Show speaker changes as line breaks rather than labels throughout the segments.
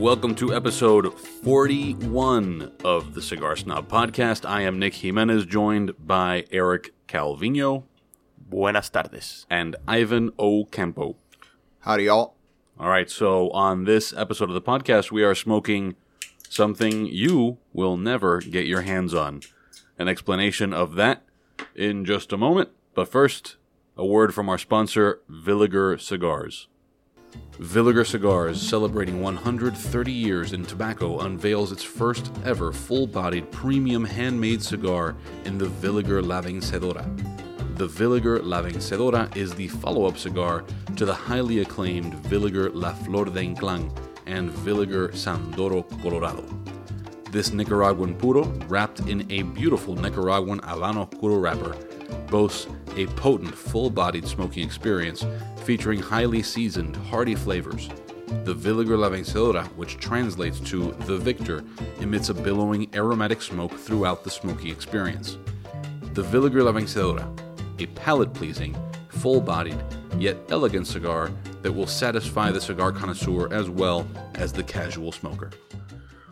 welcome to episode 41 of the Cigar Snob Podcast. I am Nick Jimenez, joined by Eric Calvino
Buenas tardes.
and Ivan Ocampo.
Howdy, y'all.
All right, so on this episode of the podcast, we are smoking something you will never get your hands on. An explanation of that in just a moment. But first, a word from our sponsor, Villiger Cigars. Villiger Cigars, celebrating 130 years in tobacco, unveils its first ever full bodied premium handmade cigar in the Villiger La Vencedora. The Villiger La Vencedora is the follow up cigar to the highly acclaimed Villiger La Flor de Ynclan and Villiger Sandoro Colorado. This Nicaraguan puro, wrapped in a beautiful Nicaraguan Habano puro wrapper, boasts a potent, full bodied smoking experience featuring highly seasoned, hearty flavors. The Villiger La Vencedora, which translates to the victor, emits a billowing aromatic smoke throughout the smoking experience. The Villiger La Vencedora, a palate pleasing, full bodied, yet elegant cigar that will satisfy the cigar connoisseur as well as the casual smoker.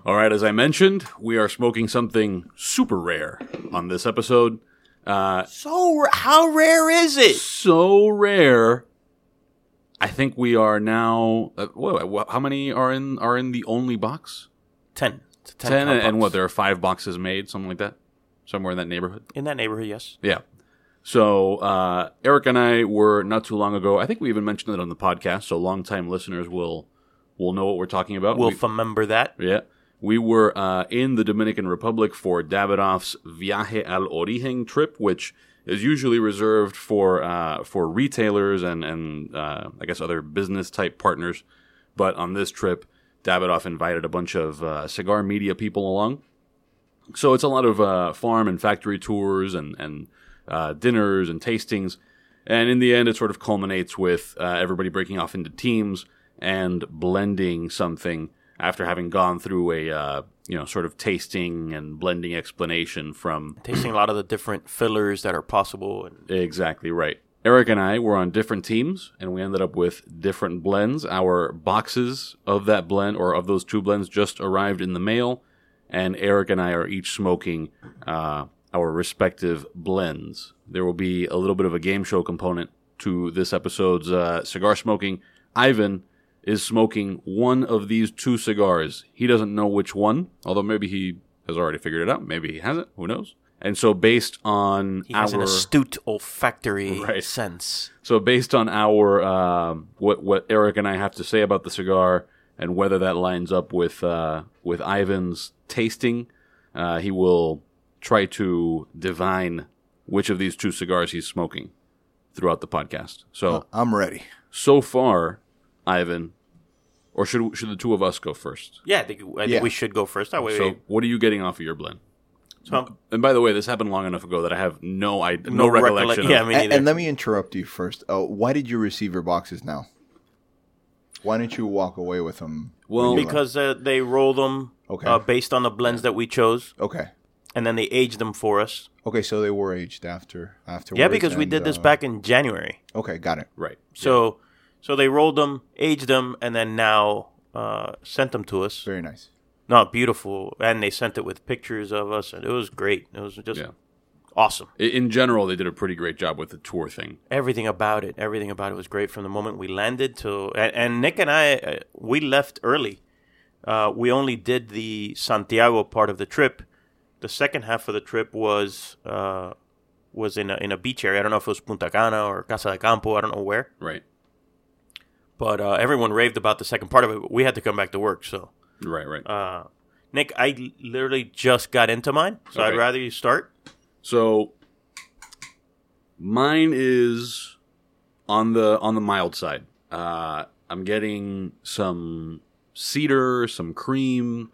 All right, as I mentioned, we are smoking something super rare on this episode. Uh,
So, r- how rare is it?
so rare. I think we are now. Uh, wha- how many are in are in the only box?
Ten.
Ten, and, and what? There are five boxes made, something like that, somewhere in that neighborhood.
In that neighborhood, yes.
Yeah. So uh, Eric and I were not too long ago. I think we even mentioned it on the podcast. So longtime listeners will will know what we're talking about.
We'll
We-
remember that.
yeah. We were uh, in the Dominican Republic for Davidoff's Viaje al Origen trip, which is usually reserved for uh, for retailers and and uh, I guess other business type partners. But on this trip, Davidoff invited a bunch of uh, cigar media people along. So it's a lot of uh, farm and factory tours and and uh, dinners and tastings, and in the end, it sort of culminates with uh, everybody breaking off into teams and blending something after having gone through a you know sort of tasting and blending explanation from
Tasting a lot of the different fillers that are possible. And
Exactly right. Eric and I were on different teams, and we ended up with different blends. Our boxes of that blend, or of those two blends, just arrived in the mail, and Eric and I are each smoking uh, our respective blends. There will be a little bit of a game show component to this episode's uh, cigar smoking. Ivan is smoking one of these two cigars. He doesn't know which one, although maybe he has already figured it out. Maybe he hasn't. Who knows? And so, based on
he has
our
an astute olfactory
Right.
sense.
so based on our um, what what Eric and I have to say about the cigar and whether that lines up with uh, with Ivan's tasting, uh, he will try to divine which of these two cigars he's smoking throughout the podcast. So
I'm ready.
so far, Ivan, or should should the two of us go first?
Yeah, I think, I think
Yeah.
we should go first. That way,
So
we,
what are you getting off of your blend?
so I'm-
And by the way, this happened long enough ago that I have no I, no,
no
recollection.
recollect-
of-
Yeah, me
And,
neither.
and let me interrupt you first. Uh, why did you receive your boxes now? Why didn't you walk away with them? when
Well,
you left?
because uh, they roll them
Okay.
uh, based on the blends that we chose,
okay,
and then they age them for us.
okay, so they were aged after afterwards.
Yeah, because we
and,
did this
uh,
back in January.
Okay, got it.
right.
So, so they rolled them, aged them, and then now uh, sent them to us.
Very nice.
No, beautiful, and they sent it with pictures of us, and it was great. It was just
Yeah.
awesome.
In general, they did a pretty great job with the tour thing.
Everything about it, everything about it was great from the moment we landed to. And, and Nick and I, uh, we left early. Uh, we only did the Santiago part of the trip. The second half of the trip was uh, was in a in a beach area. I don't know if it was Punta Cana or Casa de Campo. I don't know where.
Right.
But uh, everyone raved about the second part of it. But we had to come back to work, so.
Right, right.
Uh, Nick, I literally just got into mine, so I'd rather you start.
So mine is on the on the mild side. Uh, I'm getting some cedar, some cream,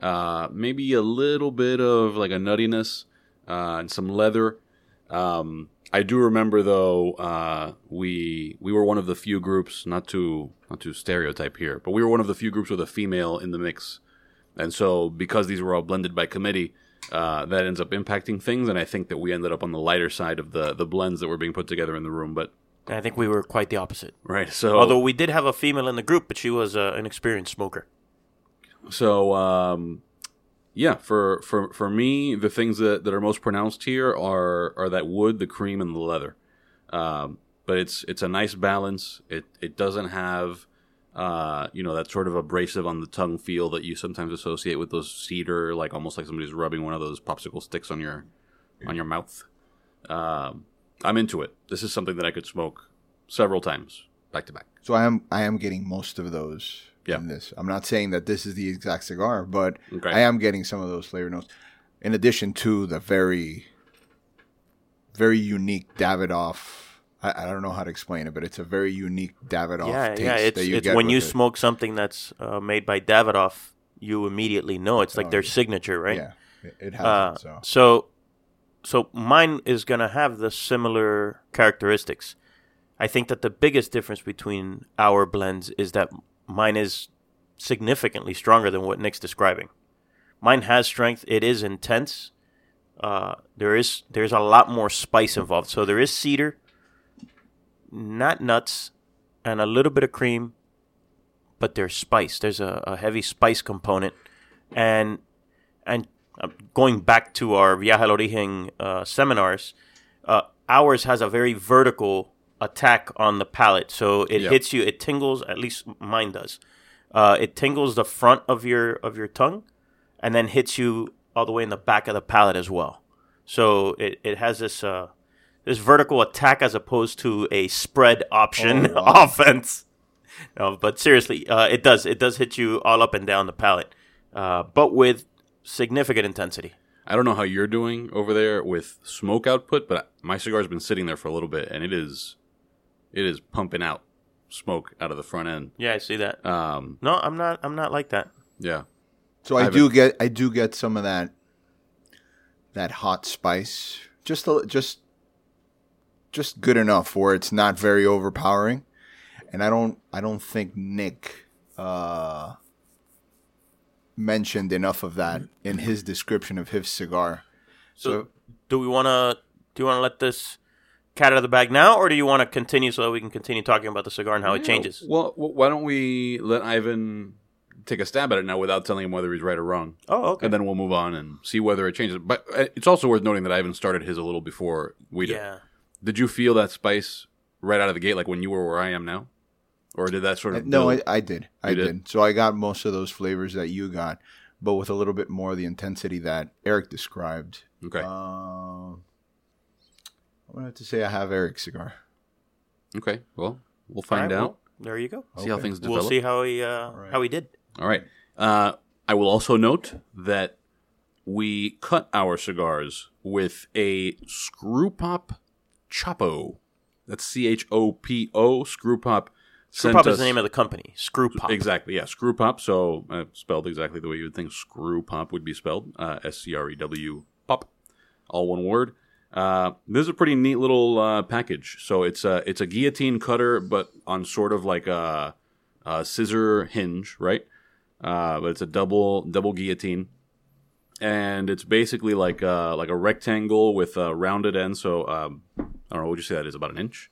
uh, maybe a little bit of like a nuttiness, uh, and some leather. Um, I do remember though uh, we we were one of the few groups not to not to stereotype here, but we were one of the few groups with a female in the mix, and so because these were all blended by committee, uh, that ends up impacting things. And I think that we ended up on the lighter side of the the blends that were being put together in the room. But
And I think we were quite the opposite.
right, so
Although we did have a female in the group, but she was uh, an experienced smoker.
So um, yeah, for for for me, the things that, that are most pronounced here are are that wood, the cream, and the leather. Um, but it's it's a nice balance. It it doesn't have uh, you know that sort of abrasive on the tongue feel that you sometimes associate with those cedar, like almost like somebody's rubbing one of those popsicle sticks on your on your mouth. Um, I'm into it. This is something that I could smoke several times back to back.
So I am I am getting most of those
Yeah.
in this. I'm not saying that this is the exact cigar, but
Okay.
I am getting some of those flavor notes. In addition to the very very unique Davidoff I, I don't know how to explain it, but it's a very unique Davidoff
yeah,
taste
yeah. It's,
that you
it's
get
when you
it.
smoke something that's uh, made by Davidoff, you immediately know it's like
Oh,
their
yeah.
signature, right?
Yeah, it, it has
Uh,
it, so.
so, so mine is gonna have the similar characteristics. I think that the biggest difference between our blends is that mine is significantly stronger than what Nick's describing. Mine has strength. It is intense. Uh, there is there's a lot more spice involved. So there is cedar, not nuts, and a little bit of cream, but there's spice. There's a, a heavy spice component, and and uh, going back to our Viaje al Origen uh, seminars, uh, ours has a very vertical attack on the palate. So it
Yeah.
hits you, it tingles. At least mine does. Uh, it tingles the front of your of your tongue, and then hits you all the way in the back of the palate as well. So it, it has this uh, this vertical attack as opposed to a spread option
Oh, wow.
offense. No, but seriously, uh, it does it does hit you all up and down the palate, uh, but with significant intensity.
I don't know how you're doing over there with smoke output, but my cigar's been sitting there for a little bit, and it is, it is pumping out smoke out of the front end.
Yeah, I see that.
Um,
No, I'm not. I'm not like that.
yeah,
So I
Ivan.
do get I do get some of that that hot spice, just a, just just good enough where it's not very overpowering, and I don't I don't think Nick uh, mentioned enough of that in his description of his cigar.
So,
So
do we want to? Do you want to let this cat out of the bag now, or do you want to continue so that we can continue talking about the cigar and how it changes?
Well, why don't we let Ivan take a stab at it now without telling him whether he's right or wrong,
Oh, okay.
and then we'll move on and see whether it changes. But uh, it's also worth noting that Ivan started his a little before we did.
yeah.
Did you feel that spice right out of the gate, like when you were where I am now, or did that sort of
no, I. I did I did.
did?
So I got most of those flavors that you got, but with a little bit more of the intensity that Eric described.
okay,
Um, I'm gonna have to say I have Eric's cigar.
okay. Well, we'll find
right,
out.
well, there you go.
See how things develop.
We'll see how he uh,
right.
how he did.
All right. Uh, I will also note that we cut our cigars with a Screw Pop Chopo. That's C H O P O. Screw Pop.
Screw
sent
Pop is the name of the company. Screw Pop.
Exactly, yeah. Screw Pop. So uh, spelled exactly the way you would think Screw Pop would be spelled. Uh, S C R E W Pop. All one word. Uh, this is a pretty neat little uh, package. So it's a it's a guillotine cutter, but on sort of like a, a scissor hinge, right? Uh, but it's a double double guillotine, and it's basically like a, like a rectangle with a rounded end. So um, I don't know. Would you say that is about an inch?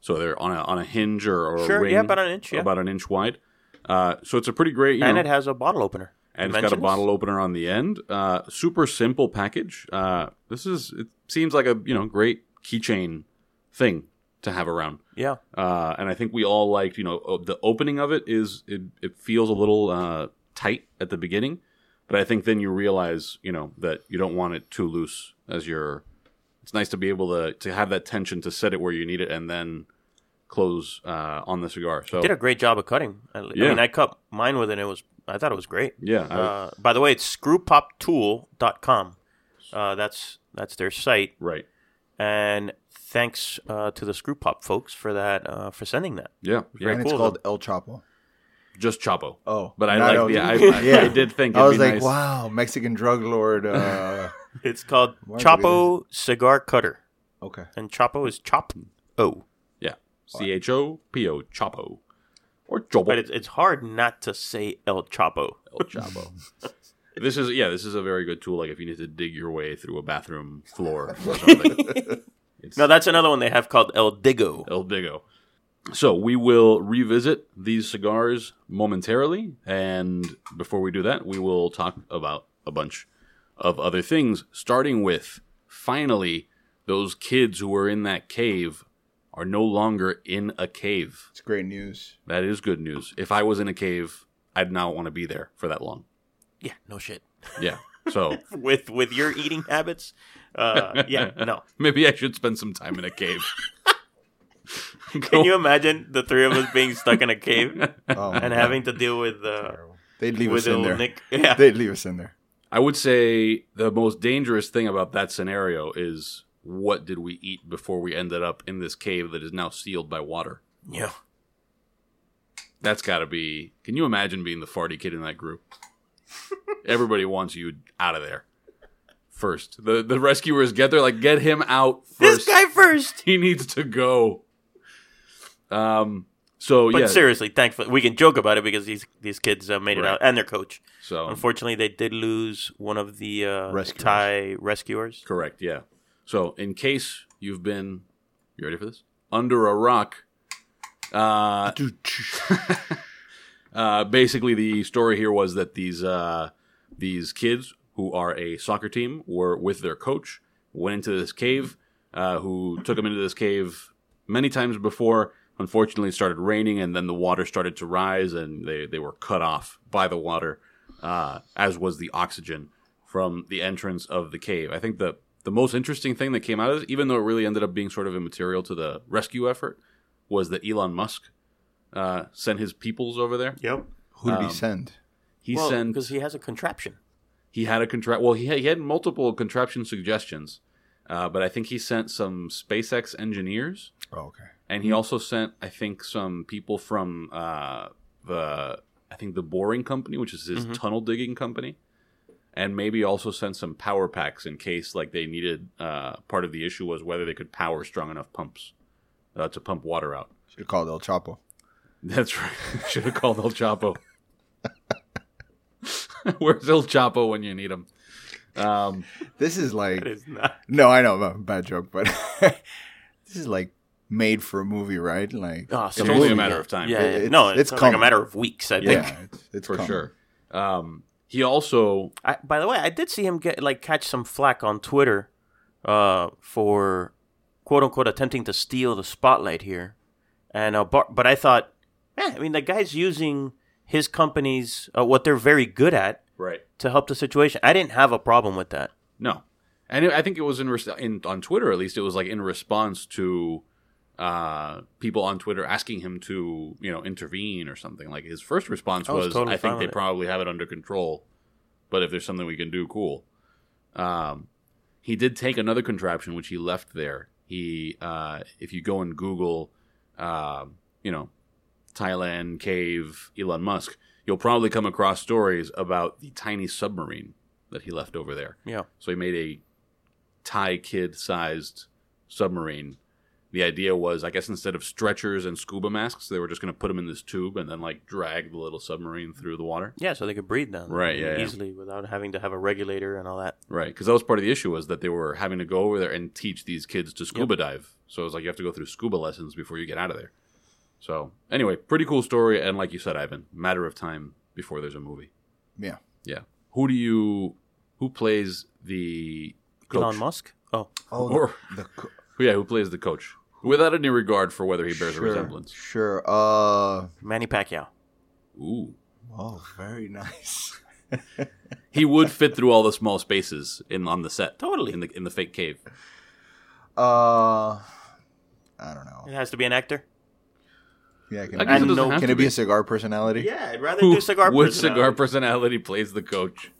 So they're on a on a hinge or, or
Sure,
a ring,
yeah, about an inch, yeah.
about an inch wide. Uh, so it's a pretty great, you
and
know,
it has a bottle opener.
And it's got a bottle opener on the end. Uh, super simple package. Uh, this is it seems like a you know great keychain thing to have around.
Yeah.
Uh, and I think we all liked you know the opening of it is it, it feels a little uh, tight at the beginning, but I think then you realize you know that you don't want it too loose as you're. It's nice to be able to to have that tension to set it where you need it and then close uh, on the cigar. So
Did a great job of cutting. I, I
Yeah.
mean, I cut mine with it. and It was I thought it was great.
yeah, I-
Uh, by the way, it's screwpoptool.com. Uh, that's that's their site.
right.
And thanks uh, to the Screw Pop folks for that uh, for sending that.
Yeah, yeah.
And
cool
it's called El Chapo.
just Chapo.
Oh,
But I like
El-
the. I, I,
Yeah.
I did think
I
it'd
was
be
like,
nice.
wow, Mexican drug lord. Uh,
It's called
Why
Chapo Cigar Cutter,
okay.
and Chapo is Chop O.
C H O P O Chapo or Chopo
But it's it's hard not to say El Chapo.
El Chapo. this is yeah, this is a very good tool. Like if you need to dig your way through a bathroom floor or something.
No, that's another one they have called El Digo.
El Digo. So we will revisit these cigars momentarily, and before we do that, we will talk about a bunch of other things. Starting with finally, those kids who were in that cave are no longer in a cave.
It's great news.
That is good news. If I was in a cave, I'd not want to be there for that long.
Yeah, no shit.
Yeah. So
With with your eating habits, uh, yeah, no.
maybe I should spend some time in a cave.
Can you imagine the three of us being stuck in a cave
Oh,
and having to deal with uh,
they'd leave
with
us in there.
Nick? Yeah,
They'd leave us in there.
I would say the most dangerous thing about that scenario is what did we eat before we ended up in this cave that is now sealed by water?
yeah.
That's got to be. Can you imagine being the farty kid in that group? Everybody wants you out of there first. The the rescuers get there, like get him out first.
This guy first.
he needs to go. Um. So
But
yeah.
seriously, thankfully, we can joke about it because these these kids uh, made it out and their coach.
So
Unfortunately, they did lose one of the uh,
Rescuers.
Thai rescuers.
Correct, yeah. So, in case you've been, you ready for this? Under a rock. Uh, uh, basically, the story here was that these uh, these kids who are a soccer team were with their coach, went into this cave, uh, who took them into this cave many times before. Unfortunately, it started raining, and then the water started to rise, and they, they were cut off by the water, uh, as was the oxygen from the entrance of the cave. I think the the most interesting thing that came out of this, even though it really ended up being sort of immaterial to the rescue effort, was that Elon Musk uh, sent his peoples over there.
Yep.
Who did
Um,
he send?
He
well,
sent
because he has a contraption.
he had a contract. Well, he had, he had multiple contraption suggestions, uh, but I think he sent some SpaceX engineers,
Oh, okay.
and he also sent I think some people from uh, the I think the boring company, which is his tunnel digging company, and maybe also send some power packs in case like they needed. Uh, part of the issue was whether they could power strong enough pumps uh, to pump water out.
Should have called El Chapo.
That's right. Should have called El Chapo. Where's El Chapo when you need him? Um,
This is like
It is not.
no, I know, bad joke, but this is like made for a movie, right? Like
Oh,
It's
seriously,
only a
yeah.
matter of time.
Yeah, yeah.
It's-
no, it's,
it's
like a matter of weeks. I think.
yeah, it's, it's
for
coming.
sure. Um, he also
I, by the way, I did see him get like catch some flack on Twitter uh, for quote unquote attempting to steal the spotlight here, and uh, but, but I thought, eh, I mean, the guy's using his company's uh, what they're very good at
right.
to help the situation. I didn't have a problem with that.
No, and I think it was in, res- in on Twitter at least. It was like in response to uh, people on Twitter asking him to you know intervene or something. Like his first response
I was
was,
totally
"I think they
it."
probably have it under control, but if there's something we can do, cool." Um, he did take another contraption which he left there. He, uh, if you go and Google, uh, you know, Thailand cave Elon Musk, you'll probably come across stories about the tiny submarine that he left over there.
Yeah,
So he made a Thai kid sized submarine. The idea was, I guess, instead of stretchers and scuba masks, they were just going to put them in this tube and then like drag the little submarine through the water.
yeah, so they could breathe down
Right, yeah, yeah.
easily without having to have a regulator and all that.
Right, because that was part of the issue was that they were having to go over there and teach these kids to scuba dive. So it was like you have to go through scuba lessons before you get out of there. So anyway, pretty cool story, and like you said, Ivan, matter of time before there's a movie.
Yeah.
Yeah. Who do you? Who plays the coach?
Elon Musk. Oh,
Oh,
Or-
the, the co-
Yeah, who plays the coach? Without any regard for whether he bears
sure,
a resemblance.
Sure. Uh.
Manny Pacquiao.
Ooh.
Oh, very nice.
He would fit through all the small spaces in on the set.
Totally.
In the in the fake cave.
Uh. I don't know.
It has to be an actor.
Yeah. Can,
I
it
guess
be-
it doesn't
no-
can it be
be.
a cigar personality?
Yeah, I'd rather
Who
do cigar. Personality.
Which
personality.
cigar personality plays the coach?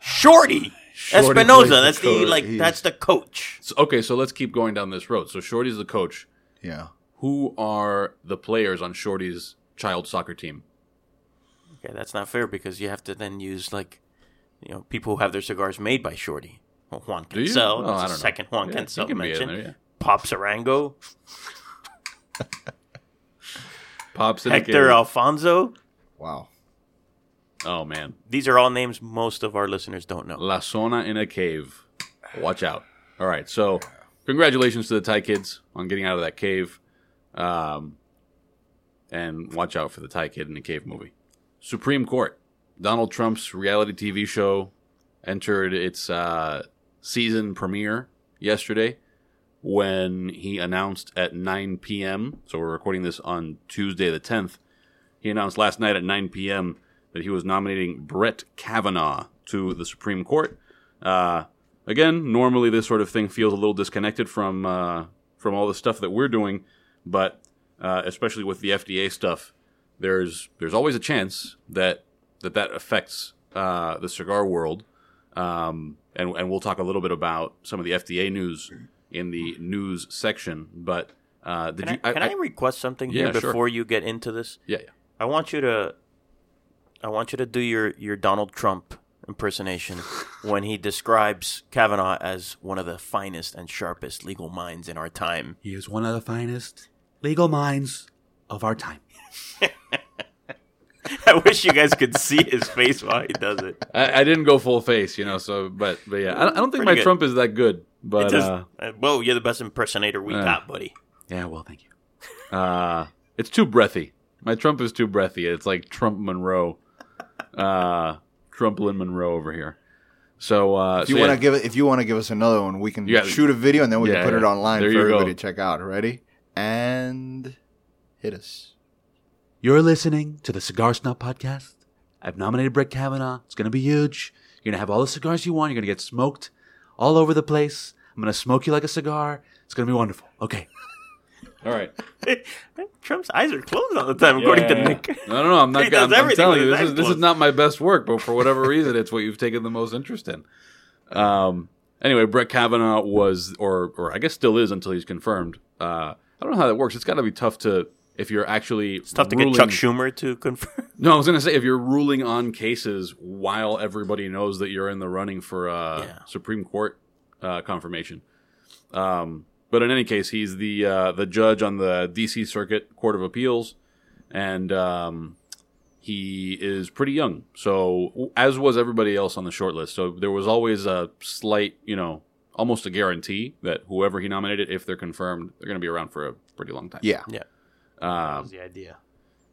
Shorty.
Shorty
Espinoza. That's the
coach.
like.
He's-
That's the coach.
So, okay, so let's keep going down this road. So Shorty's the coach.
Yeah.
Who are the players on Shorty's child soccer team?
Okay, that's not fair because you have to then use like, you know, people who have their cigars made by Shorty. Well, Juan
Do you?
Cancel.
Oh,
that's
I
the
don't know.
second Juan
Yeah,
Cancel
he can be in
mention.
there, yeah.
Pop Sarango,
Pops
Hector. Alfonso.
Wow.
Oh man,
These are all names most of our listeners don't know.
La Zona in a cave. Watch out. All right, so congratulations to the Thai kids on getting out of that cave. Um, and watch out for the Thai Kid in the Cave movie. Supreme Court. Donald Trump's reality TV show entered its uh, season premiere yesterday when he announced at 9 p.m. So we're recording this on Tuesday the 10th. He announced last night at 9 p.m. that he was nominating Brett Kavanaugh to the Supreme Court. Uh, again, normally this sort of thing feels a little disconnected from uh, from all the stuff that we're doing, but uh, especially with the FDA stuff, there's there's always a chance that that that affects uh, the cigar world, um, and and we'll talk a little bit about some of the FDA news in the news section. But uh, did
Can,
you?
I, can I, request something
Yeah,
here
sure.
before you get into this?
yeah, yeah.
I want you to I want you to do your, your Donald Trump impersonation when he describes Kavanaugh as one of the finest and sharpest legal minds in our time.
He is one of the finest legal minds of our time.
I wish you guys could see his face while he does it.
I, I didn't go full face, you know. So, but but yeah, I, don't- I don't think
Pretty
my
good.
Trump is that good. But
It
uh,
uh, whoa, you're the best impersonator we
uh,
got, buddy.
yeah, well, thank you. Uh, it's too breathy. My Trump is too breathy. It's like Trump Monroe, uh, Trumplin Monroe over here. So, uh,
If you
so
want to
yeah,
give it, if you want to give us another one, we can
Yeah.
shoot a video and then we
Yeah,
can put it online
There
for
you go.
everybody to check out. Ready? And hit us.
You're listening to the Cigar Snob Podcast. I've nominated Brett Kavanaugh. It's going to be huge. You're going to have all the cigars you want. You're going to get smoked all over the place. I'm going to smoke you like a cigar. It's going to be wonderful. Okay.
All right.
Trump's eyes are closed all the time, according to
Yeah.
Nick.
No, no, no. I'm not. I'm, I'm telling you, this is this is not my best work, but for whatever reason, it's what you've taken the most interest in. Um. Anyway, Brett Kavanaugh was, or or I guess still is until he's confirmed. Uh, I don't know how that works. It's got to be tough to if you're actually
It's tough to get Chuck Schumer to confirm.
No, I was gonna say if you're ruling on cases while everybody knows that you're in the running for uh,
Yeah.
Supreme Court uh, confirmation. Um, but in any case, he's the uh, the judge on the D.C. Circuit Court of Appeals, and um, he is pretty young. So as was everybody else on the short list. So there was always a slight, you know, almost a guarantee that whoever he nominated, if they're confirmed, they're going to be around for a pretty long time.
Yeah.
yeah, that
Um,
was the idea.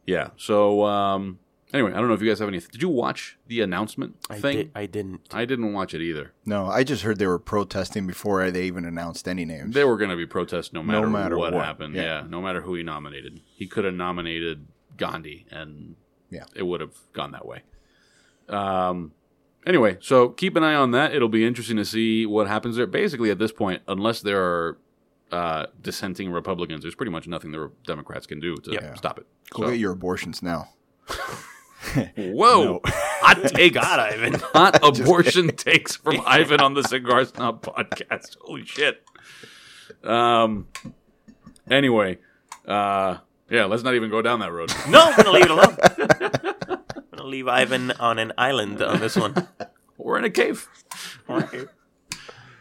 yeah. So um, anyway, I don't know if you guys have any. Did you watch the announcement
I
thing?
did. I didn't.
I didn't watch it either.
No, I just heard they were protesting before they even announced any names.
They were going to be protests no matter,
matter
what,
what,
happened.
yeah.
Yeah. no matter who he nominated. He could have nominated Gandhi, and
Yeah.
it would have gone that way. Um. Anyway, so keep an eye on that. It'll be interesting to see what happens there. Basically, at this point, unless there are uh, dissenting Republicans, there's pretty much nothing the Democrats can do to
Yep.
stop it.
Go
So-
get your abortions now.
Whoa! Hot take
God, Ivan.
hot abortion takes from Ivan on the Cigar Snob podcast. Holy shit. Um. Anyway, uh, yeah, let's not even go down that road.
No, I'm gonna leave it alone. I'm gonna leave Ivan on an island on this one.
We're in a cave.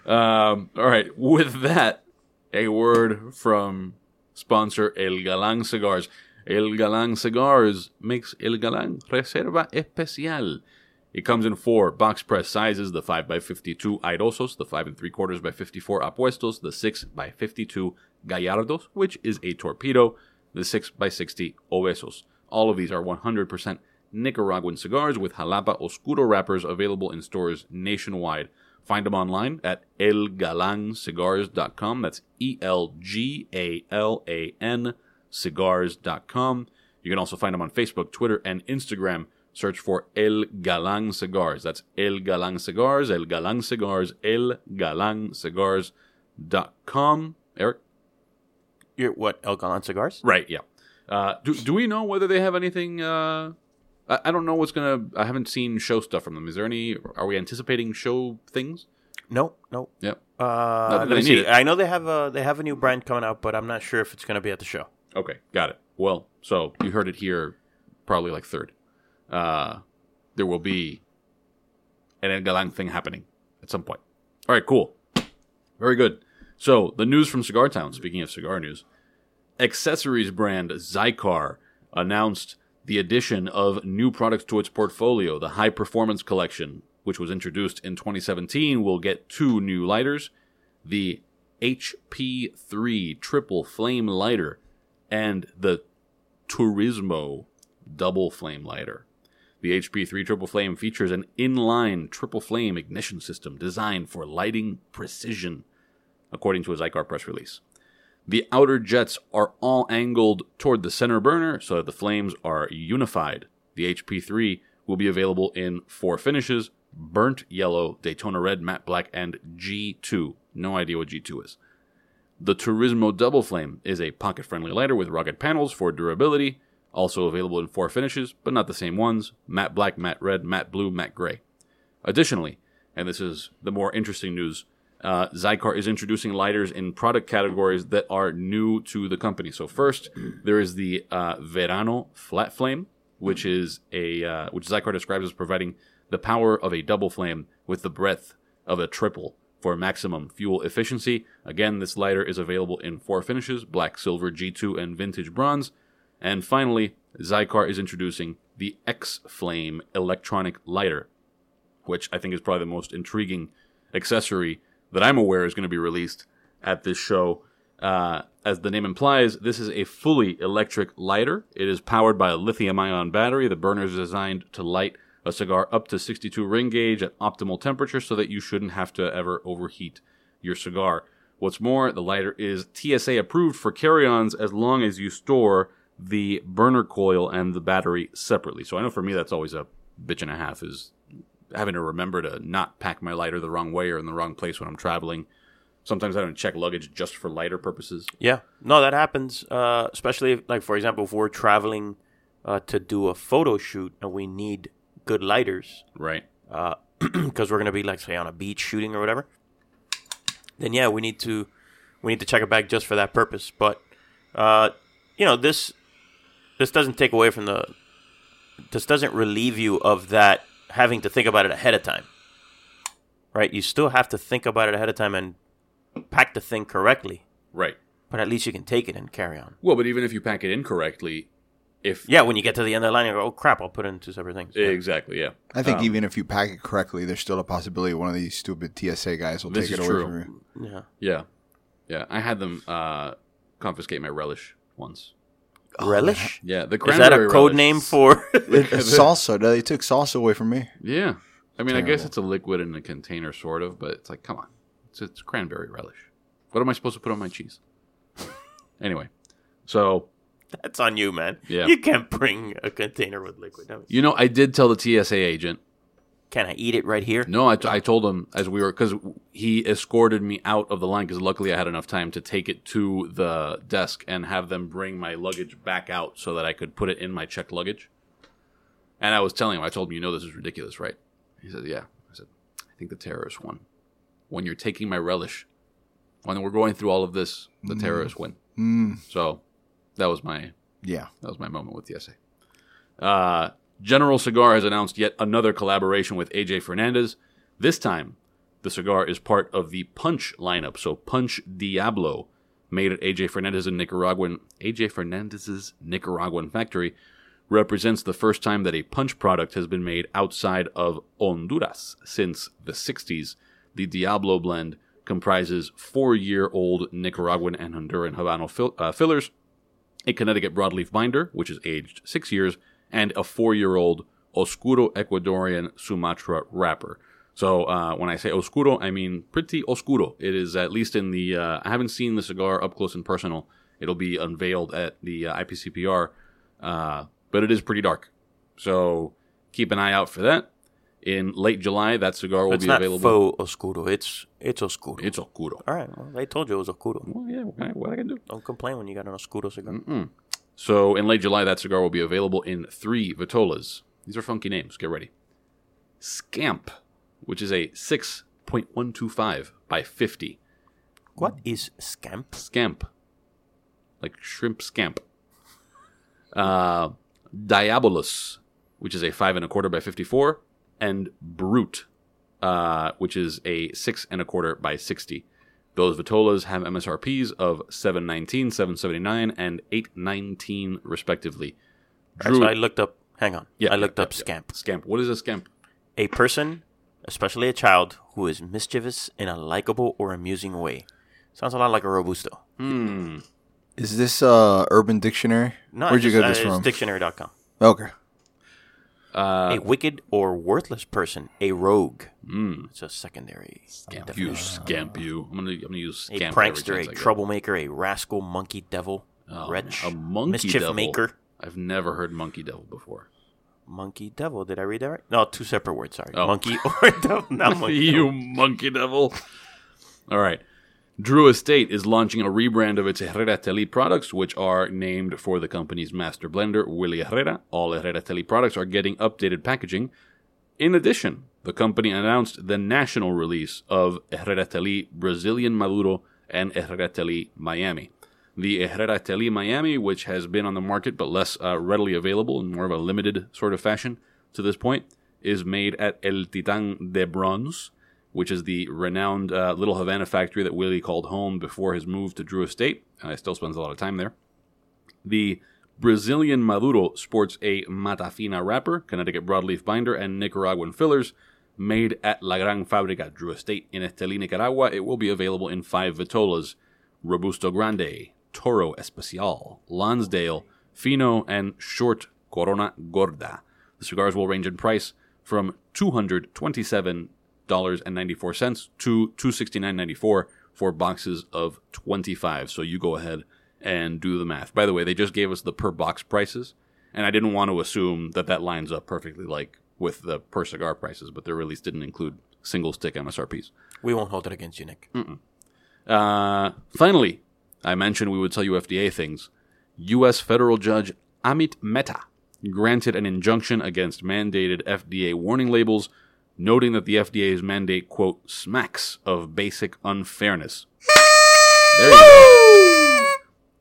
Um. All right. With that, a word from sponsor El Galán Cigars. El Galán Cigars makes El Galán Reserva Especial. It comes in four box press sizes: the five x fifty-two Airosos, the five and three quarters by fifty-four Apuestos, the six x fifty-two Gallardos, which is a torpedo, the six x sixty Obesos. All of these are one hundred percent Nicaraguan cigars with Jalapa Oscuro wrappers available in stores nationwide. Find them online at elgalancigars.com. That's E L G A L A N cigars.com. You can also find them on Facebook, Twitter, and Instagram. Search for El Galán Cigars. That's El Galán Cigars, El Galán Cigars, El Galan Cigars.com. Eric?
You're what? El Galán cigars?
Right, yeah. Uh, do, do we know whether they have anything? Uh, I, I don't know what's gonna. I haven't seen show stuff from them. Is there any? Are we anticipating show things?
No, no.
Yep.
Uh, let me see.
it.
I know they have a they have a new brand coming out, but I'm not sure if it's gonna be at the show.
Okay, got it. Well, so you heard it here, probably like third. Uh, there will be an El thing happening at some point. All right, cool. Very good. So the news from Cigar Town. Speaking of cigar news, accessories brand Xikar announced the addition of new products to its portfolio. The High Performance Collection, which was introduced in 2017, will get two new lighters: the HP3 Triple Flame Lighter and the Turismo double flame lighter. The HP3 triple flame features an inline triple flame ignition system designed for lighting precision, according to a Xikar press release. The outer jets are all angled toward the center burner so that the flames are unified. The HP3 will be available in four finishes burnt yellow, Daytona red, matte black, and G2. No idea what G2 is. The Turismo Double Flame is a pocket friendly lighter with rugged panels for durability, also available in four finishes, but not the same ones matte black, matte red, matte blue, matte gray. Additionally, and this is the more interesting news, uh, Xikar is introducing lighters in product categories that are new to the company. So first, there is the uh, Verano Flat Flame, which is a uh, which Xikar describes as providing the power of a double flame with the breadth of a triple for maximum fuel efficiency. Again, this lighter is available in four finishes: black, silver, G2, and vintage bronze. And finally, Xikar is introducing the X Flame electronic lighter, which I think is probably the most intriguing accessory that I'm aware is going to be released at this show. Uh, as the name implies, this is a fully electric lighter. It is powered by a lithium ion battery. The burner is designed to light a cigar up to 62 ring gauge at optimal temperature so that you shouldn't have to ever overheat your cigar. What's more, the lighter is TSA approved for carry ons as long as you store the burner coil and the battery separately. So I know for me that's always a bitch and a half is having to remember to not pack my lighter the wrong way or in the wrong place when I'm traveling. Sometimes I don't check luggage just for lighter purposes.
Yeah, no, that happens. Uh, especially if, like for example, if we're traveling uh, to do a photo shoot and we need good lighters
Right.
because we're gonna be like say on a beach shooting or whatever. Then yeah, we need to we need to check a bag just for that purpose. But uh, you know this this doesn't take away from the this doesn't relieve you of that having to think about it ahead of time. Right? You still have to think about it ahead of time and pack the thing correctly.
Right.
But at least you can take it and carry on.
Well, but even if you pack it incorrectly, if
Yeah, when you get to the end of the line, you go, "Oh crap! I'll put it in two separate things."
exactly, yeah.
I think
Um,
even if you pack it correctly, there's still a possibility one of these stupid TSA guys will
This
take it
is
away
true.
from you.
Yeah.
Yeah, yeah. I had them uh, confiscate my relish once.
Relish.
Yeah, the
Is
cranberry
that a code
relish.
name for?
salsa. They took salsa away from me.
Yeah, I mean, I guess it's a liquid in a container, sort of, but it's like, come on, it's, it's cranberry relish. What am I supposed to put on my cheese? anyway, so
That's on you, man.
Yeah.
You can't bring a container with liquid. I mean,
you know, I did tell the TSA agent.
Can I eat it right here?
No, I, I told him as we were because he escorted me out of the line because luckily I had enough time to take it to the desk and have them bring my luggage back out so that I could put it in my checked luggage. And I was telling him, I told him, you know, this is ridiculous, right? He said, yeah. I said, I think the terrorists won. When you're taking my relish, when we're going through all of this, the terrorists win.
Mm,
So that was my
yeah.
that was my moment with the essay. Uh, General Cigar has announced yet another collaboration with AJ Fernandez. This time, the cigar is part of the Punch lineup. So Punch Diablo, made at AJ Fernandez in Nicaraguan AJ Fernandez's Nicaraguan factory, represents the first time that a Punch product has been made outside of Honduras since the 60s. The Diablo blend comprises four-year-old Nicaraguan and Honduran Habano fill- uh, fillers, a Connecticut broadleaf binder, which is aged six years, and a four-year-old Oscuro Ecuadorian Sumatra wrapper. So uh, when I say oscuro, I mean pretty oscuro. It is at least in the. Uh, I haven't seen the cigar up close and personal. It'll be unveiled at the uh, IPCPR, uh, but it is pretty dark. So keep an eye out for that. In late July, that cigar will
it's
be
not
available.
faux oscuro. It's it's oscuro.
It's oscuro.
All right. Well, they told you it was oscuro.
Well, yeah, what, I, what I can do?
Don't complain when you got an oscuro cigar.
So in late July, that cigar will be available in three Vitolas. These are funky names. Get ready. Scamp, which is a 6.125 by 50.
What is scamp?
Scamp. Like shrimp scamp. Uh, Diabolus, which is a 5 and a quarter by 54. And Brute, uh, which is a 6 and a quarter by 60. Those Vitolas have MSRPs of 719, 779, and 819 respectively. Drew-
why I looked up. Hang on.
Yeah,
I looked
yeah,
up
yeah.
scamp.
Scamp. What is a scamp?
A person, especially a child, who is mischievous in a likable or amusing way. Sounds a lot like a robusto.
Hmm.
Is this uh Urban Dictionary?
No,
Where'd you
just,
get this
uh, it's
from?
Dictionary.com.
okay.
Uh,
a wicked or worthless person, a rogue.
mm,
It's a secondary
scamp you, scamp you. I'm gonna, I'm gonna use
A
scamp.
prankster, a troublemaker, a rascal, monkey, devil,
Oh,
wretch,
a monkey
mischief
devil.
maker.
I've never heard monkey devil before.
Monkey devil. Did I read that right? No, two separate words. Sorry.
Oh.
Monkey or devil. Not monkey.
you
devil.
monkey devil. All right. Drew Estate is launching a rebrand of its Herrera Estelí products, which are named for the company's master blender, Willy Herrera. All Herrera Estelí products are getting updated packaging. In addition, the company announced the national release of Herrera Estelí Brazilian Maduro and Herrera Estelí Miami. The Herrera Estelí Miami, which has been on the market but less uh, readily available in more of a limited sort of fashion to this point, is made at El Titan de Bronce, which is the renowned uh, Little Havana factory that Willy called home before his move to Drew Estate, and I still spends a lot of time there. The Brazilian Maduro sports a Matafina wrapper, Connecticut broadleaf binder, and Nicaraguan fillers. Made at La Gran Fábrica Drew Estate in Estelí, Nicaragua, it will be available in five vitolas Robusto Grande, Toro Especial, Lonsdale, Fino, and Short Corona Gorda. The cigars will range in price from $227.94 cents to $269.94 for boxes of 25. So you go ahead and do the math. By the way, they just gave us the per box prices, and I didn't want to assume that that lines up perfectly like with the per cigar prices, but their release didn't include single stick MSRPs.
We won't hold it against you, Nick.
Uh, finally, I mentioned we would tell you FDA things. U.S. federal judge Amit Mehta granted an injunction against mandated FDA warning labels, noting that the FDA's mandate, quote, smacks of basic unfairness. There you go.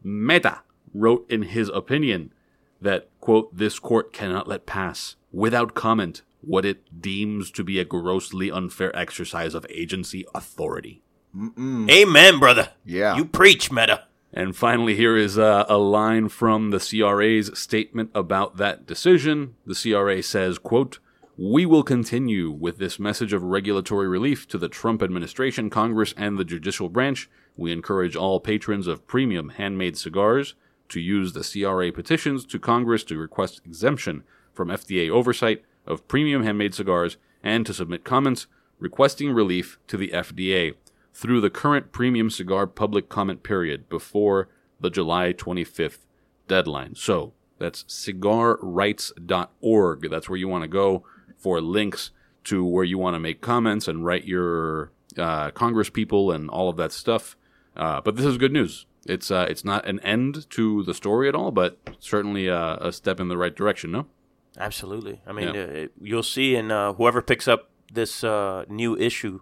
Mehta wrote in his opinion that, quote, this court cannot let pass without comment what it deems to be a grossly unfair exercise of agency authority.
Amen, brother.
Yeah.
You preach, Mehta.
And finally, here is uh, a line from the CRA's statement about that decision. The CRA says, quote, we will continue with this message of regulatory relief to the Trump administration, Congress, and the judicial branch. We encourage all patrons of premium handmade cigars to use the CRA petitions to Congress to request exemption from FDA oversight of premium handmade cigars and to submit comments requesting relief to the FDA through the current premium cigar public comment period before the July 25th deadline. So that's cigarrights.org. That's where you want to go for links to where you want to make comments and write your uh, Congress people and all of that stuff. Uh, but this is good news. It's uh, it's not an end to the story at all, but certainly a, a step in the right direction. No.
Absolutely. I mean,
Yeah.
uh, you'll see in uh, whoever picks up this uh, new issue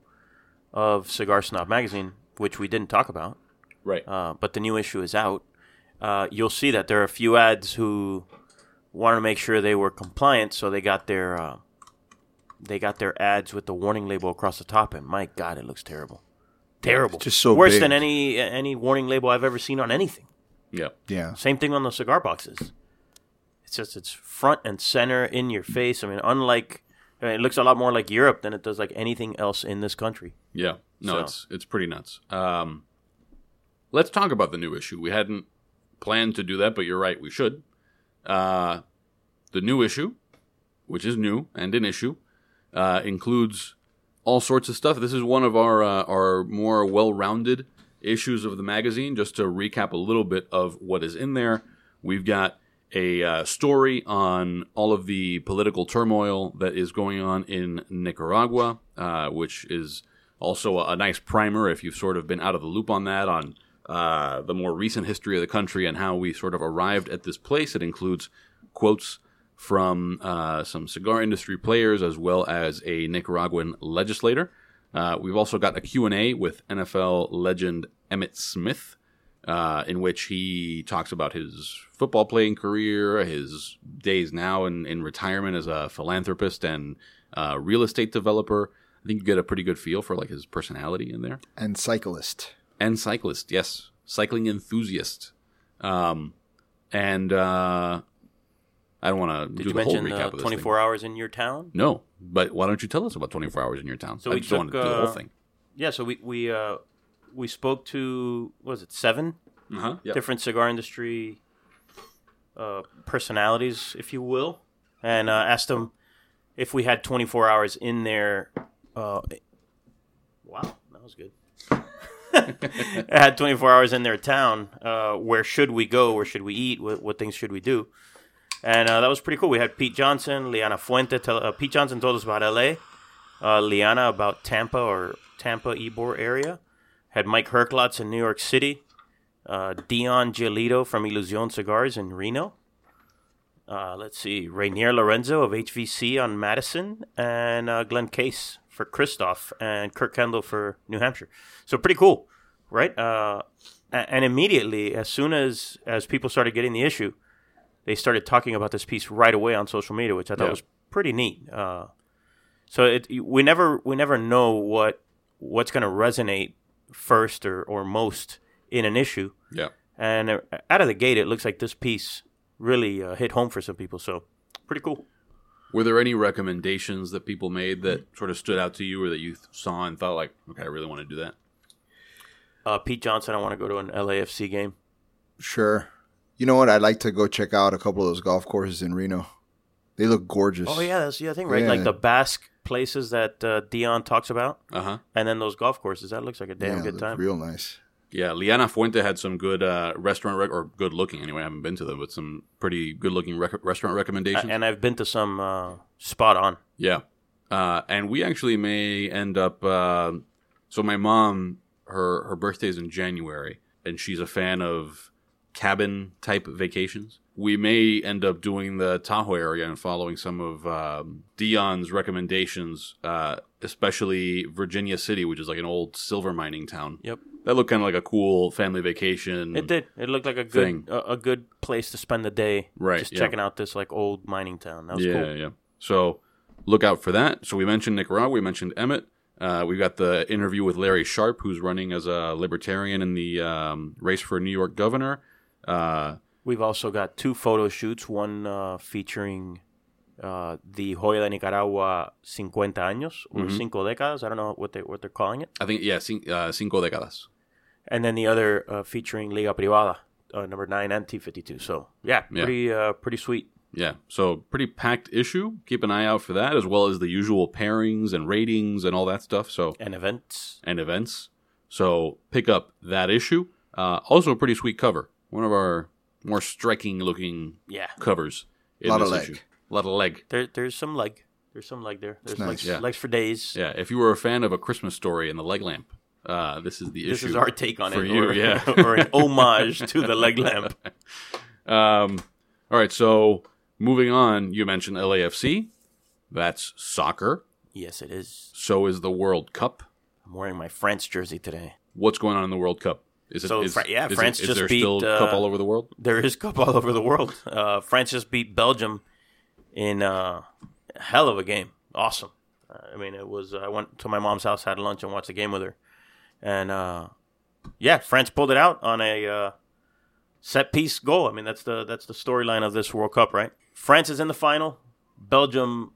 of Cigar Snob magazine, which we didn't talk about,
Right.
uh, but the new issue is out. Uh, you'll see that there are a few ads who wanted to make sure they were compliant, so they got their uh, they got their ads with the warning label across the top, and my God, it looks terrible, terrible,
It's just so
worse
big.
than any any warning label I've ever seen on anything.
yeah.
Yeah.
Same thing on the cigar boxes. It's just it's front and center in your face. I mean, unlike I mean, it looks a lot more like Europe than it does like anything else in this country.
Yeah, no,
So-
it's it's pretty nuts. Um, let's talk about the new issue. We hadn't planned to do that, but you're right, we should. Uh, the new issue, which is new and an issue, uh, includes all sorts of stuff. This is one of our uh, our more well-rounded issues of the magazine. Just to recap a little bit of what is in there, we've got a uh, story on all of the political turmoil that is going on in Nicaragua, uh, which is also a, a nice primer if you've sort of been out of the loop on that, on uh, the more recent history of the country and how we sort of arrived at this place. It includes quotes from uh, some cigar industry players as well as a Nicaraguan legislator. Uh, we've also got a Q&A with NFL legend Emmitt Smith, uh, in which he talks about his football playing career, his days now in, in retirement as a philanthropist and uh, real estate developer. I think you get a pretty good feel for like his personality in there.
And cyclist.
And cyclist, yes, cycling enthusiast. Um, and uh, I don't want to
Did
do
you
the whole
mention
recap
uh,
of this
24
thing.
hours in your town?
No, but why don't you tell us about 24 hours in your town?
So
I
we
just don't want to
took,
do the whole
uh,
thing.
Yeah, so we we uh, we spoke to what was it seven
Uh-huh. Yeah.
different cigar industry uh, personalities, if you will, and uh, asked them if we had 24 hours in their. Uh, wow, that was good. had 24 hours in their town. Uh, where should we go? Where should we eat? What, what things should we do? And uh, that was pretty cool. We had Pete Johnson, Liana Fuente. Tell, uh, Pete Johnson told us about LA. Uh, Liana about Tampa or Tampa Ybor area. Had Mike Herklots in New York City uh, Dion Giolito from Illusione Cigars in Reno. Uh, let's see, Rainier Lorenzo of HVC on Madison, and uh, Glenn Case for Christoph, and Kurt Kendall for New Hampshire. So pretty cool, right? And immediately, as soon as as people started getting the issue, they started talking about this piece right away on social media, which I thought
Yeah.
was pretty neat. Uh, so it we never we never know what what's going to resonate first or, or most in an issue.
Yeah.
And uh, out of the gate, it looks like this piece really uh, hit home for some people. So pretty cool.
Were there any recommendations that people made that sort of stood out to you or that you th- saw and thought like, okay, I really want to do that?
Uh, Pete Johnson, I want to go to an LAFC game.
Sure. You know what? I'd like to go check out a couple of those golf courses in Reno. They look gorgeous.
Oh yeah, that's the other thing, right?
Yeah.
Like the Basque places that uh, Dion talks about,
Uh huh.
and then those golf courses. That looks like a damn
yeah,
good time.
Real nice.
Yeah, Liana Fuente had some good uh, restaurant rec- or good looking anyway. I haven't been to them, but some pretty good looking rec- restaurant recommendations.
A- and I've been to some uh, spot on.
Yeah. Uh, and we actually may end up. Uh, so my mom, her her birthday is in January, and she's a fan of cabin type vacations. We may end up doing the Tahoe area and following some of um, Dion's recommendations, uh, especially Virginia City, which is like an old silver mining town.
Yep,
That looked kind of like a cool family vacation.
it did. It looked like a good a, a good place to spend the day.
Right,
just
yeah.
checking out this like old mining town. That was
yeah,
cool.
yeah. So look out for that. So we mentioned Nicaragua. We mentioned Emmitt. Uh, we've got the interview with Larry Sharpe, who's running as a libertarian in the um, race for New York governor. Uh,
We've also got two photo shoots. One uh, featuring uh, the Joya de Nicaragua 50 años or
Mm-hmm.
cinco décadas. I don't know what they what they're calling it.
I think, yeah, cin- uh, cinco décadas.
and then the other uh, featuring Liga Privada, uh, number nine and T52. So yeah,
Yeah.
pretty uh, pretty sweet.
Yeah, so pretty packed issue. Keep an eye out for that, as well as the usual pairings and ratings and all that stuff. So
And events.
and events. So pick up that issue. Uh, also, a pretty sweet cover. One of our more striking looking
Yeah,
covers. In
Lot of leg.
issue. lot of leg.
there there's some leg. There's some leg there. There's
nice.
legs,
Yeah.
legs for days.
Yeah, if you were a fan of A Christmas Story and the leg lamp, uh, this is the
This
issue.
This is our take on
for
it,
you,
or,
yeah.
or an homage to the leg lamp.
Um, all right, so moving on, you mentioned LAFC. That's soccer.
Yes, it is.
So is the World Cup.
I'm wearing my France jersey today.
What's going on in the World Cup? Is it,
So,
is,
Fra- yeah,
is it-
France
is
just
there
beat,
still cup
uh,
all over the world?
There is cup all over the world. Uh, France just beat Belgium in uh, a hell of a game. Awesome. Uh, I mean, it was. I went to my mom's house, had lunch, and watched the game with her. And uh, yeah, France pulled it out on a uh, set piece goal. I mean, that's the that's the storyline of this World Cup, right? France is in the final. Belgium.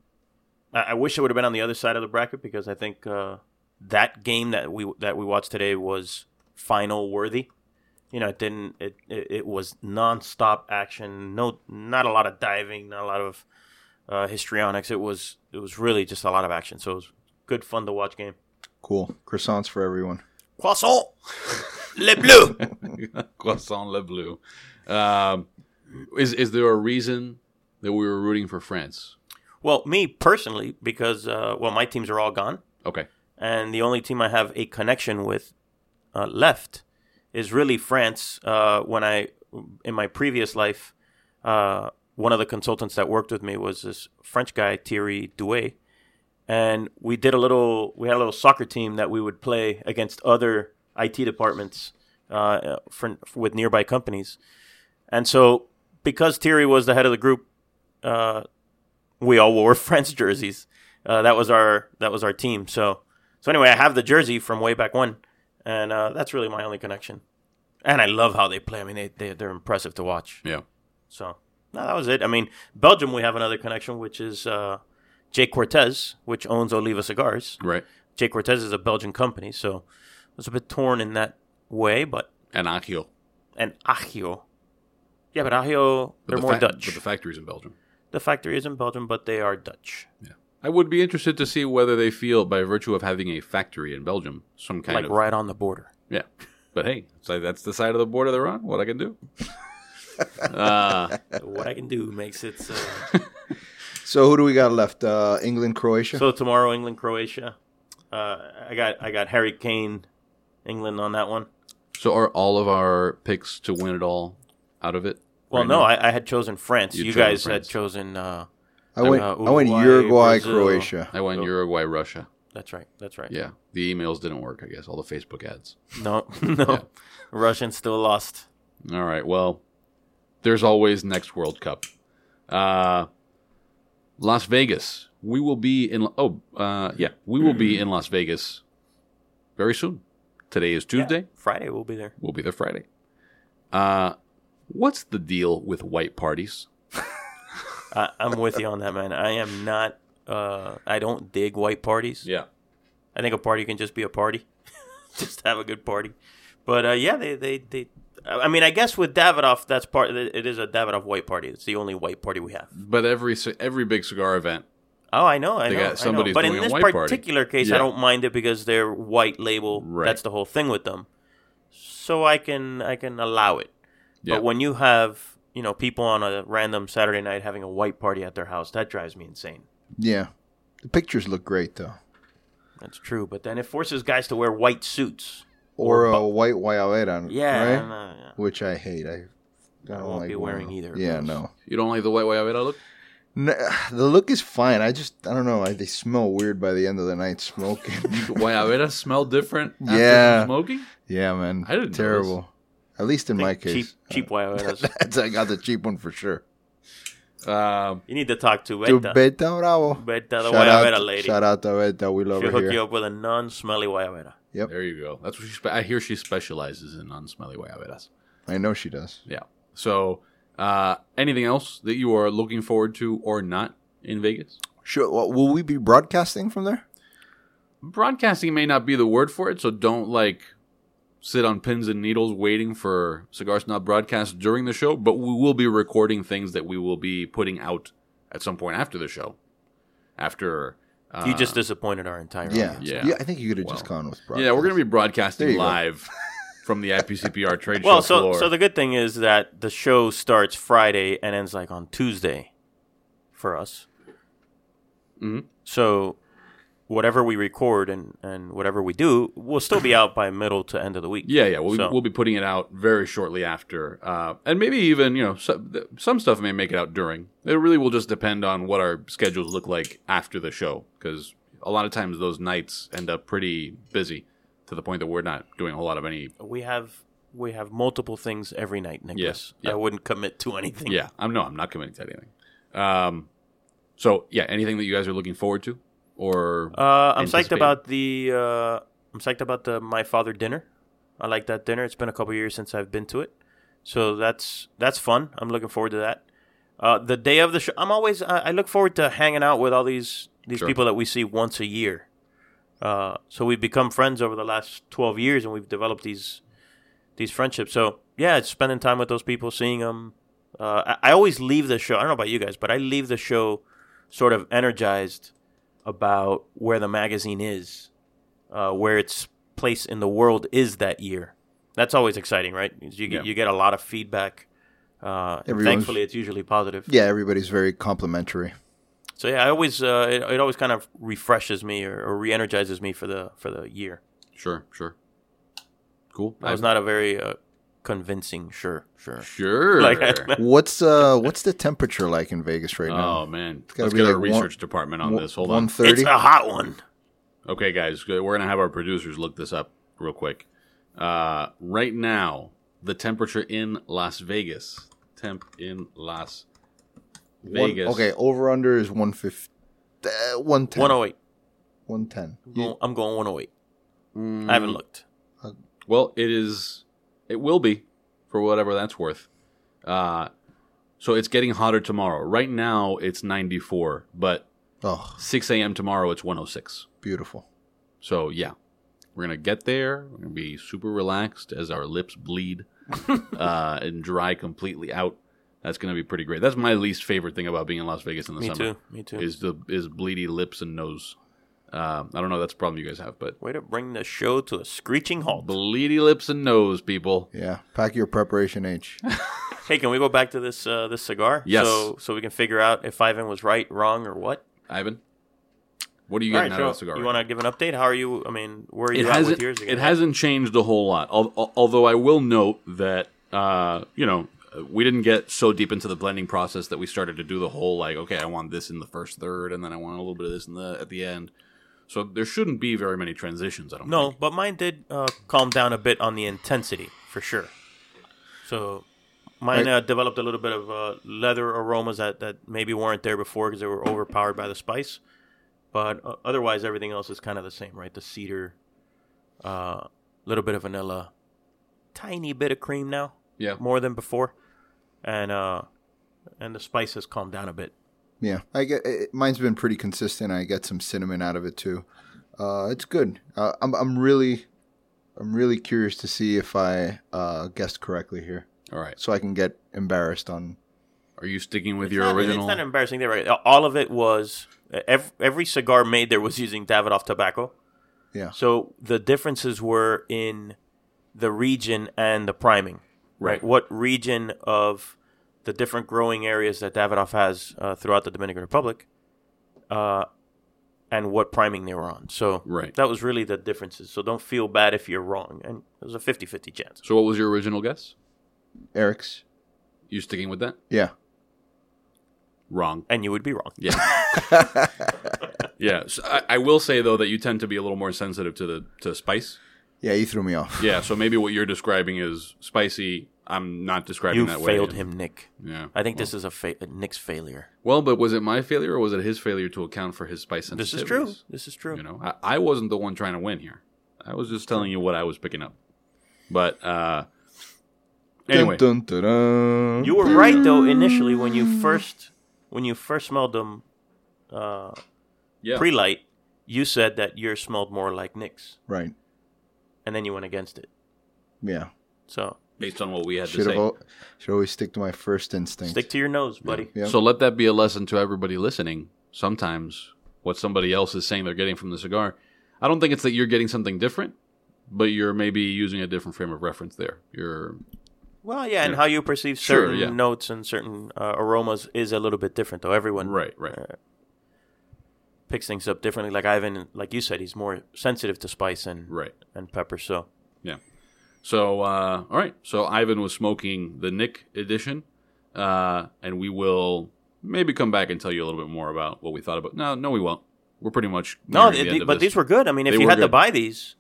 I, I wish it would have been on the other side of the bracket because I think uh, that game that we that we watched today was final worthy you know, it didn't. It, it it was nonstop action. No, not a lot of diving. Not a lot of uh, histrionics. It was it was really just a lot of action. So it was good fun to watch game.
Cool. Croissants for everyone.
Croissant, le bleu.
Croissant Le Bleu. Um, is is there a reason that we were rooting for France?
well, me personally, because uh, well, my teams are all gone,
Okay.
and the only team I have a connection with uh, left is really France. Uh, when I in my previous life, uh, one of the consultants that worked with me was this French guy Thierry Douay, and we did a little. We had a little soccer team that we would play against other IT departments uh, for, with nearby companies, and so because Thierry was the head of the group, uh, we all wore French jerseys. Uh, that was our that was our team. So so anyway, I have the jersey from way back when, and uh, that's really my only connection. And I love how they play. I mean, they, they they're impressive to watch.
Yeah.
So no, that was it. I mean, Belgium, we have another connection, which is uh, J. Cortès, which owns Oliva Cigars.
Right.
J. Cortès is a Belgian company, so I was a bit torn in that way. But
And Agio.
and Agio. Yeah, but Agio, they're
the
more
fa-
Dutch.
But the factory's in Belgium.
the factory is in Belgium, but they are Dutch.
I would be interested to see whether they feel, by virtue of having a factory in Belgium, some kind of
like
of
right on the border.
yeah. But hey, so that's the side of the border they're on. What I can do. uh,
what I can do makes it uh,
So who do we got left? Uh, England, Croatia.
so tomorrow England Croatia. Uh, I got I got Harry Kane, England on that one.
so are all of our picks to win it all out of it?
Well,
right
no. I, I had chosen France.
You
You,
chosen
guys
France.
had chosen. Uh,
I went.
uh,
I went
Uruguay,
Uruguay,
Brazil.
Croatia.
I went Uruguay, Russia.
that's right. That's right.
Yeah, the emails didn't work. I guess all the Facebook ads.
No, no. Russians still lost.
All right. Well, there's always next World Cup. Uh, Las Vegas. We will be in. Oh, uh, yeah, we will be in Las Vegas very soon. Today is Tuesday.
Friday we'll be there.
We'll be there Friday. Uh, what's the deal with white parties?
I, I'm with you on that, man. I am not. Uh, I don't dig white parties.
Yeah.
I think a party can just be a party, just have a good party. But uh, yeah, they, they they. I mean, I guess with Davidoff, that's part. It is a Davidoff white party. It's the only white party we have.
But every every big cigar event,
Oh, I know, I know.
got-
I know. But in this
white party.
particular case,
Yeah.
I don't mind it because they're white label.
Right.
That's the whole thing with them. So I can I can allow it.
Yeah.
But when you have you know people on a random Saturday night having a white party at their house, that drives me insane.
Yeah, the pictures look great though.
That's true. But then it forces guys to wear white suits.
Or
Or
a white guayabera,
Yeah,
right?
and, uh, yeah.
Which I hate. I, I don't
won't
like
be wearing
one.
either
Yeah, no.
you don't like the white Guayabera look.
N- The look is fine. I just I don't know. I, they smell weird by the end of the night smoking.
Guayabera smell different after
Yeah.
smoking.
yeah, man.
I didn't know
Terrible. At least in my case.
cheap cheap guayaberas.
That's I got the cheap one for sure.
Um,
you need to talk to
To
Beta.
Beta Bravo.
Beta, the
Shout out,
guayabera lady.
shout out to Beta. We love her.
She'll
her
hook
here.
you up with a non-smelly guayabera. Yep.
There you go. That's what she. Spe- I hear she specializes in non-smelly Guayaberas.
I know she does.
Yeah. So, uh, anything else that you are looking forward to or not in Vegas?
Sure. Well, will we be broadcasting from there?
Broadcasting may not be the word for it, so don't like sit on pins and needles waiting for Cigar Snob broadcast during the show. But we will be recording things that we will be putting out at some point after the show. After uh,
You just disappointed our entire
Yeah.
audience.
Yeah.
I think you could have just gone with broadcast.
yeah, we're going to be broadcasting live from the IPCPR trade
Well,
show Well,
so
floor.
so the good thing is that the show starts Friday and ends like on Tuesday for us.
Mhm.
So whatever we record and, and whatever we do will still be out by middle to end of the week.
Yeah, yeah. We'll,
So-
we'll be putting it out very shortly after, uh, and maybe even you know some, some stuff may make it out during. It really will just depend on what our schedules look like after the show, because a lot of times those nights end up pretty busy to the point that we're not doing a whole lot of any.
We have we have multiple things every night, Nicholas.
Yes, yeah.
I wouldn't commit to anything.
Yeah, I'm no, I'm not committing to anything. Um, so yeah, anything that you guys are looking forward to, or
Uh, I'm psyched about the uh, I'm psyched about the my father dinner. I like that dinner. It's been a couple years since I've been to it, so that's that's fun. I'm looking forward to that. Uh, the day of the show, I'm always I, I look forward to hanging out with all these these
Sure.
people that we see once a year. Uh, so we've become friends over the last 12 years, and we've developed these these friendships. So yeah, it's spending time with those people, seeing them. Uh, I, I always leave the show. I don't know about you guys, but I leave the show sort of energized about where the magazine is, uh, where its place in the world is that year. That's always exciting, right? You get
Yeah.
you get a lot of feedback. Uh, thankfully, it's usually positive.
Yeah, everybody's very complimentary.
So yeah, I always uh, it, it always kind of refreshes me or, or re-energizes me for the for the year.
sure, sure, cool.
That was not a very uh, convincing. Sure, sure.
sure.
Like-
What's uh what's the temperature like in Vegas right now?
oh man,
gotta
let's
be
get our
like one-
research department on this. Hold on.
One
It's a hot one.
Okay, guys, we're gonna have our producers look this up real quick. Uh, right now, the temperature in Las Vegas, temp in Las Vegas.
Okay, over under is one fifty. Uh, one ten.
108.
One ten.
I'm going, I'm going 108.
Mm,
I haven't looked.
Well, it is. It will be for whatever that's worth. Uh, so it's getting hotter tomorrow. Right now, it's 94, but
Oh,
6 a.m. tomorrow, it's 106.
beautiful.
So yeah, we're gonna get there. We're gonna be super relaxed as our lips bleed. uh, and dry completely out. That's going to be pretty great. That's my least favorite thing about being in Las Vegas in the
Me
summer.
Me too. Me too.
Is the is bleedy lips and nose. Uh, I don't know. if That's a problem you guys have, but
Way to bring the show to a screeching halt.
bleedy lips and nose, people.
Yeah, pack your preparation H.
Hey, can we go back to this uh, this cigar?
Yes.
So so we can figure out if Ivan was right, wrong, or what.
Ivan, what are you
All
getting
right,
out
so
of the cigar?
you
right
want to give an update? How are you? I mean, where are
it
you at with yours? again?
it hasn't changed a whole lot. Al- al- Although I will note that uh, you know we didn't get so deep into the blending process that we started to do the whole like okay I want this in the first third and then I want a little bit of this in the at the end. So there shouldn't be very many transitions. I don't
No,
think.
but mine did uh, calm down a bit on the intensity for sure. So mine
I-
uh, developed a little bit of uh, leather aromas that, that maybe weren't there before because they were overpowered by the spice. But uh, otherwise, everything else is kind of the same, right? The cedar, a uh, little bit of vanilla, tiny bit of cream now,
Yeah.
more than before, and uh, and the spice has calmed down a bit.
Yeah, I get it, mine's been pretty consistent. I get some cinnamon out of it too. Uh, it's good. Uh, I'm I'm really I'm really curious to see if I uh, guessed correctly here,
All right.
so I can get embarrassed on.
Are you sticking with
It's
your
not-
original?
It's not embarrassing. There, right? All of it was every, every cigar made there was using Davidoff tobacco.
Yeah.
So the differences were in the region and the priming, right?
Right.
What region of the different growing areas that Davidoff has uh, throughout the Dominican Republic, uh, and what priming they were on. So
Right.
that was really the differences. So don't feel bad if you're wrong, and it was a 50-50 chance.
so what was your original guess?
Eric's.
You sticking with that?
Yeah.
Wrong.
And you would be wrong.
Yeah. yeah. So I, I will say though that you tend to be a little more sensitive to the to spice.
Yeah, you threw me off.
Yeah. So maybe what you're describing is spicy. I'm not describing
You
that way.
failed him, Nick.
Yeah.
I think this is a fa- Nick's failure.
Well, but was it my failure or was it his failure to account for his spice sensitivities?
This is true. This is true.
You know, I, I wasn't the one trying to win here. I was just telling you what I was picking up. But uh anyway,
Dun, dun, dun, dun.
You were right though initially when you first when you first smelled them uh,
yeah.
pre-light. You said that yours smelled more like Nick's,
right.
and then you went against it.
Yeah.
So
based on what we had
Should
to
have.
say.
al- Should always stick to my first instinct.
stick to your nose, buddy.
Yep.
So let that be a lesson to everybody listening. Sometimes what somebody else is saying they're getting from the cigar, I don't think it's that you're getting something different, but you're maybe using a different frame of reference there. You're
Well, yeah, and
Yeah.
how you perceive
Sure,
certain
yeah.
notes and certain uh, aromas is a little bit different, though. Everyone
right, right.
picks things up differently. Like Ivan, like you said, he's more sensitive to spice and
Right.
and pepper. So
Yeah. So uh all right. So Ivan was smoking the Nick edition. Uh and we will maybe come back and tell you a little bit more about what we thought about. No, no we won't. We're pretty much
No,
the
th-
end of
but
this.
these were good. I mean, if
They
you had to buy these,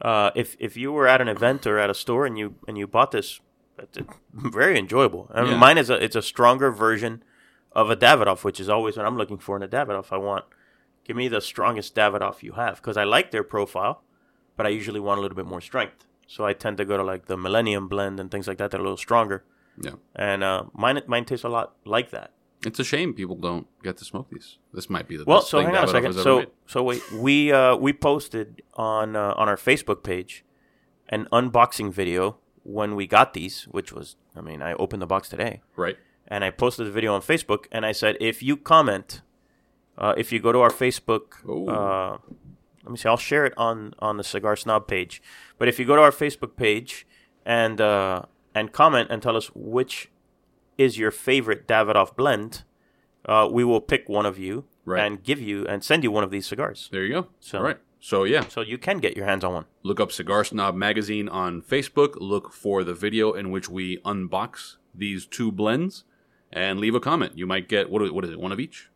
uh, if if you were at an event or at a store and you and you bought this, very enjoyable. I mean,
Yeah.
mine is a it's a stronger version of a Davidoff, which is always what I'm looking for in a Davidoff. I want give me the strongest Davidoff you have because I like their profile, but I usually want a little bit more strength. So I tend to go to like the Millennium blend and things like that They're a little stronger.
Yeah.
And uh, mine mine tastes a lot like that.
It's a shame people don't get to smoke these. This might be the
Well,
best
so
thing
hang on a second. So
made.
so wait, we uh, we posted on uh, on our Facebook page an unboxing video when we got these, which was I mean I opened the box today
Right.
and I posted the video on Facebook and I said if you comment, uh, if you go to our Facebook, uh, let me see, I'll share it on on the Cigar Snob page. But if you go to our Facebook page and uh, and comment and tell us which is your favorite Davidoff blend, uh, we will pick one of you
Right.
and give you and send you one of these cigars.
There you go.
So-
All right. So yeah,
So you can get your hands on one.
look up Cigar Snob Magazine on Facebook. Look for the video in which we unbox these two blends, and leave a comment. You might get what? What is it? One of each?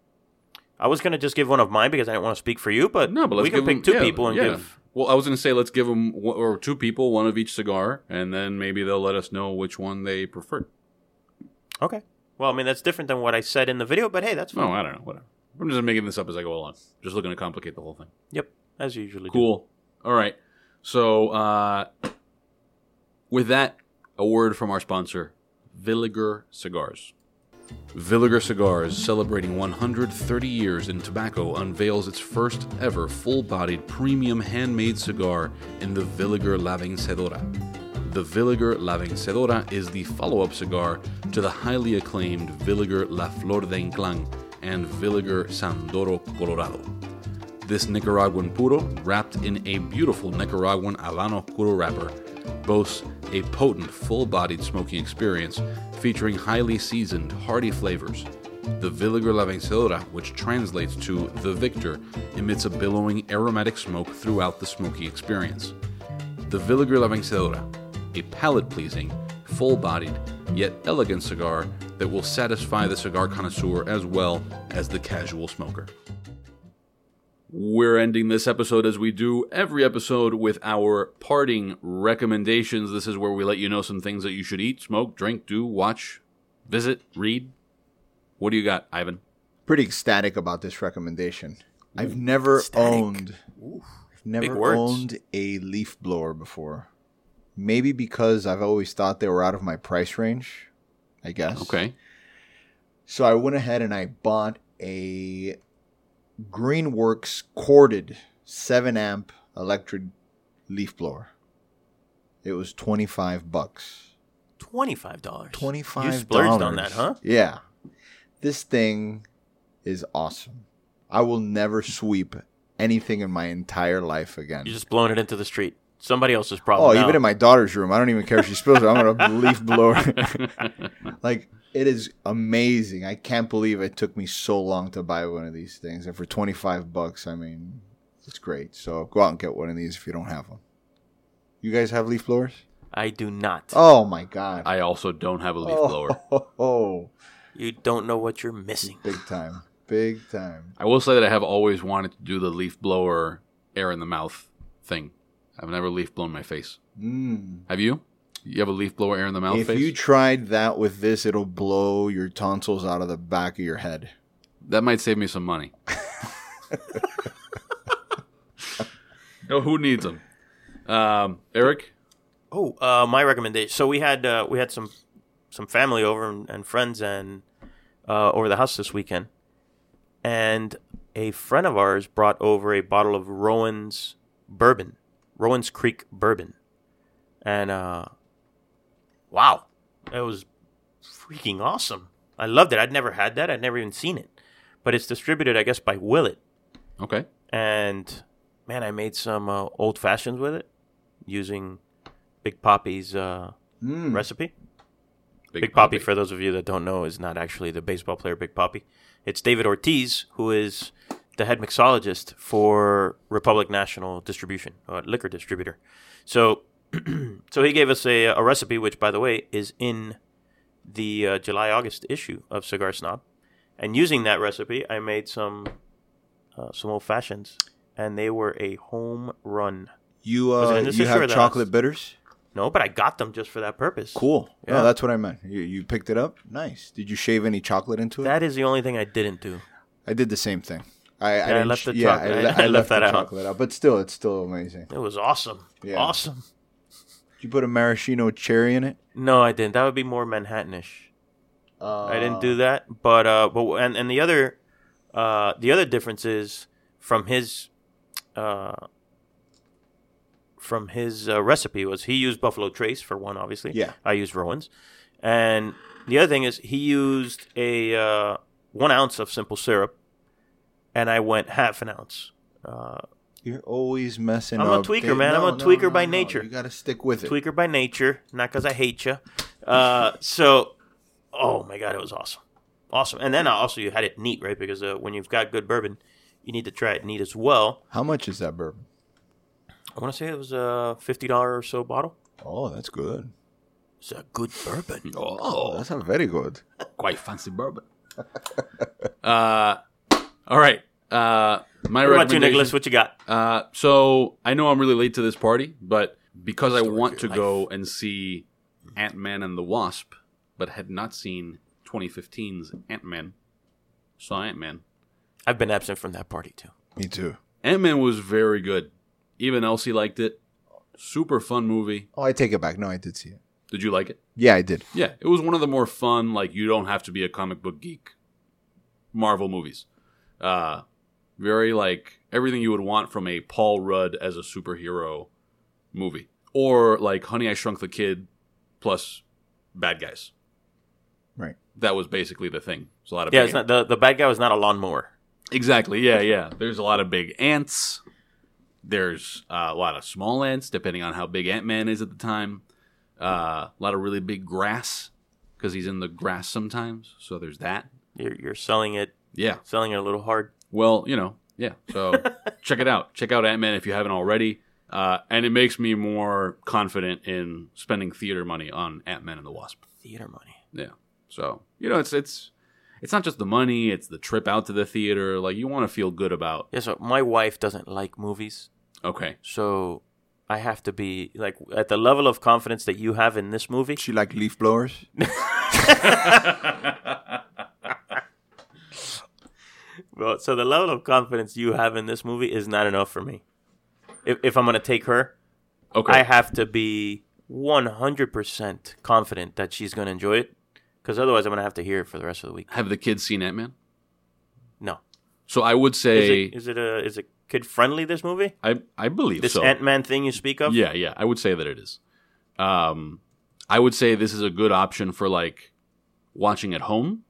I was gonna just give one of mine because I didn't want to speak for you, but
No, but let's
we can pick
them,
two
yeah,
people and
yeah.
give.
Well, I was going to say let's give them or two people one of each cigar, and then maybe they'll let us know which one they prefer.
Okay. Well, I mean that's different than what I said in the video, but hey, that's fine.
No, I don't know. Whatever. I'm just making this up as I go along. Just looking to complicate the whole thing.
Yep, as you usually do.
Cool. All right. So, uh, with that, a word from our sponsor, Villiger Cigars. Villiger Cigars, celebrating 130 years in tobacco, unveils its first ever full bodied premium handmade cigar in the Villiger La Vencedora. the Villiger La Vencedora is the follow up cigar to the highly acclaimed Villiger La Flor de Ynclan and Villiger San'Doro Colorado. This Nicaraguan puro, wrapped in a beautiful Nicaraguan Habano puro wrapper, boasts a potent, full bodied smoking experience featuring highly seasoned, hearty flavors. The Villiger La Vencedora, which translates to the victor, emits a billowing aromatic smoke throughout the smoky experience. The Villiger La Vencedora, a palate pleasing, full bodied, yet elegant cigar that will satisfy the cigar connoisseur as well as the casual smoker. We're ending this episode as we do every episode with our parting recommendations. This is where we let you know some things that you should eat, smoke, drink, do, watch, visit, read. What do you got, Ivan?
Pretty ecstatic about this recommendation. I've never
Ecstatic.
owned I've never
Big words.
owned a leaf blower before. Maybe because I've always thought they were out of my price range, I guess.
Okay.
So I went ahead and I bought a Greenworks corded 7 amp electric leaf blower. It was 25 bucks.
Twenty-five dollars.
25
You splurged on that, huh?
Yeah. This thing is awesome. I will never sweep anything in my entire life again.
You're just blowing it into the street. Somebody else's
Oh,
problem. now.
even in my daughter's room, I don't even care if she spills it. I'm gonna leaf blower. like it is amazing. I can't believe it took me so long to buy one of these things, and for 25 bucks, I mean, it's great. So go out and get one of these if you don't have one. You guys have leaf blowers?
I do not.
Oh my god!
I also don't have a leaf
oh,
blower.
oh, oh,
You don't know what you're missing.
big time, big time.
I will say that I have always wanted to do the leaf blower air in the mouth thing. I've never leaf blown my face.
Mm.
Have you? You have a leaf blower air in the mouth
If
face?
you tried that with this, it'll blow your tonsils out of the back of your head.
That might save me some money. no, who needs them? Um, Eric?
Oh, uh, my recommendation. So we had uh, we had some some family over and, and friends and uh, over the house this weekend, and a friend of ours brought over a bottle of Rowan's bourbon, Rowan's Creek bourbon, and uh, wow, it was freaking awesome. I loved it. I'd never had that. I'd never even seen it, but it's distributed, I guess, by Willet
Okay.
and man, I made some uh, old fashions with it using Big Papi's uh,
Mm.
recipe. Big, Papi, for those of you that don't know, is not actually the baseball player Big Poppy. It's David Ortiz, who is the head mixologist for Republic National Distribution, uh, liquor distributor. So, so he gave us a, a recipe, which, by the way, is in the uh, July August issue of Cigar Snob. And using that recipe, I made some uh, some old fashions, and they were a home run.
You uh, you have chocolate
last?
bitters?
No, but I got them just for that purpose.
Cool.
Yeah.
No, that's what I meant. You, you picked it up. Nice. Did you shave any chocolate into it?
That is the only thing I didn't do.
I did the same thing. I,
I
didn't
left the
yeah,
chocolate-
I,
I
I
left
left
that out.
chocolate out, but still, it's still amazing.
It was awesome.
Yeah.
Awesome.
Did you put a maraschino cherry in it?
No, I didn't. That would be more Manhattanish.
Uh,
I didn't do that. But uh, but and and the other, uh, the other difference is from his, uh, from his uh, recipe was he used Buffalo Trace for one, obviously.
Yeah.
I used Rowan's, and the other thing is he used a uh, one ounce of simple syrup, and I went half an ounce. Uh,
You're always messing
I'm a tweaker,
Dave.
man. I'm a
no,
tweaker
no,
by
no.
nature.
You got to stick with it.
tweaker by nature, not because I hate you. Uh, so, oh my god, it was awesome, awesome. And then also you had it neat, right? Because uh, when you've got good bourbon, you need to try it neat as well.
How much is that bourbon?
I want to say it was a fifty dollar or so bottle.
Oh, that's good.
It's a good bourbon.
Oh, that's a very good.
Quite fancy bourbon. uh, all right. Uh, my
What about you,
recommendation.
Nicholas? What you got?
Uh, so I know I'm really late to this party, but because I
Story of
want to
your
go and see Ant Man and the Wasp, but had not seen 2015's Ant Man, saw Ant Man.
I've been absent from that party too.
Me too.
Ant Man was very good. Even Elsie liked it. Super fun movie.
Oh, I take it back. No, I did see it.
Did you like it?
Yeah, I did.
Yeah, it was one of the more fun. Like you don't have to be a comic book geek. Marvel movies. Uh, very like everything you would want from a Paul Rudd as a superhero movie. or like Honey I Shrunk the Kid plus bad guys.
Right.
That was basically the thing. It's a lot of
Yeah,
big
it's not the the bad guy was not a lawnmower.
Exactly. Yeah, yeah. There's a lot of big ants. There's uh, a lot of small ants, depending on how big Ant Man is at the time. Uh, a lot of really big grass because he's in the grass sometimes. So there's that.
You're you're selling it
Yeah.
selling it a little hard.
Well, you know, yeah. So check it out. Check out Ant Man if you haven't already. Uh, and it makes me more confident in spending theater money on Ant Man and the Wasp.
Theater money.
Yeah. So you know, it's it's it's not just the money; it's the trip out to the theater. Like you want to feel good about.
Yeah, so my wife doesn't like movies,
Okay.
so I have to be like at the level of confidence that you have in this movie.
She like leaf blowers.
Well, so the level of confidence you have in this movie is not enough for me. If if I'm gonna take her,
Okay.
I have to be 100% confident that she's gonna enjoy it, because otherwise I'm gonna have to hear it for the rest of the week.
Have the kids seen Ant Man?
No,
So I would
is
say
it is it a is it kid friendly? This movie,
I I believe
this
so.
Ant Man thing you speak of?
Yeah, yeah, I would say that it is. Um, I would say this is a good option for like watching at home,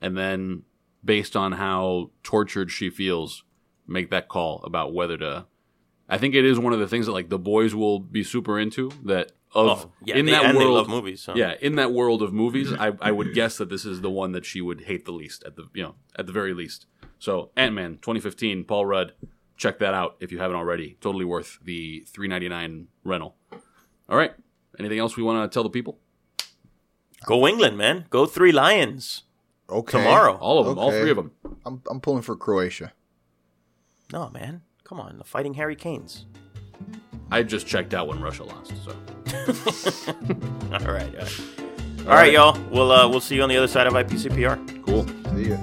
and then based on how tortured she feels, make that call about whether to. I think it is one of the things that like the boys will be super into. That of
Oh, yeah,
in
they,
that world,
they love movies. So.
yeah, in that world of movies, I, I would guess that this is the one that she would hate the least at the you know at the very least. So Ant Man 2015, Paul Rudd, check that out if you haven't already. Totally worth the 3.99 rental. All right. Anything else we want to tell the people?
Go England, man. Go Three Lions
Okay.
tomorrow.
All of them, all three of them.
I'm I'm pulling for Croatia.
No, man. Come on, the Fighting Harry Canes.
I just checked out when Russia lost. So
All right, all right, all right, y'all. We'll uh, we'll see you on the other side of IPCPR.
cool.
See ya.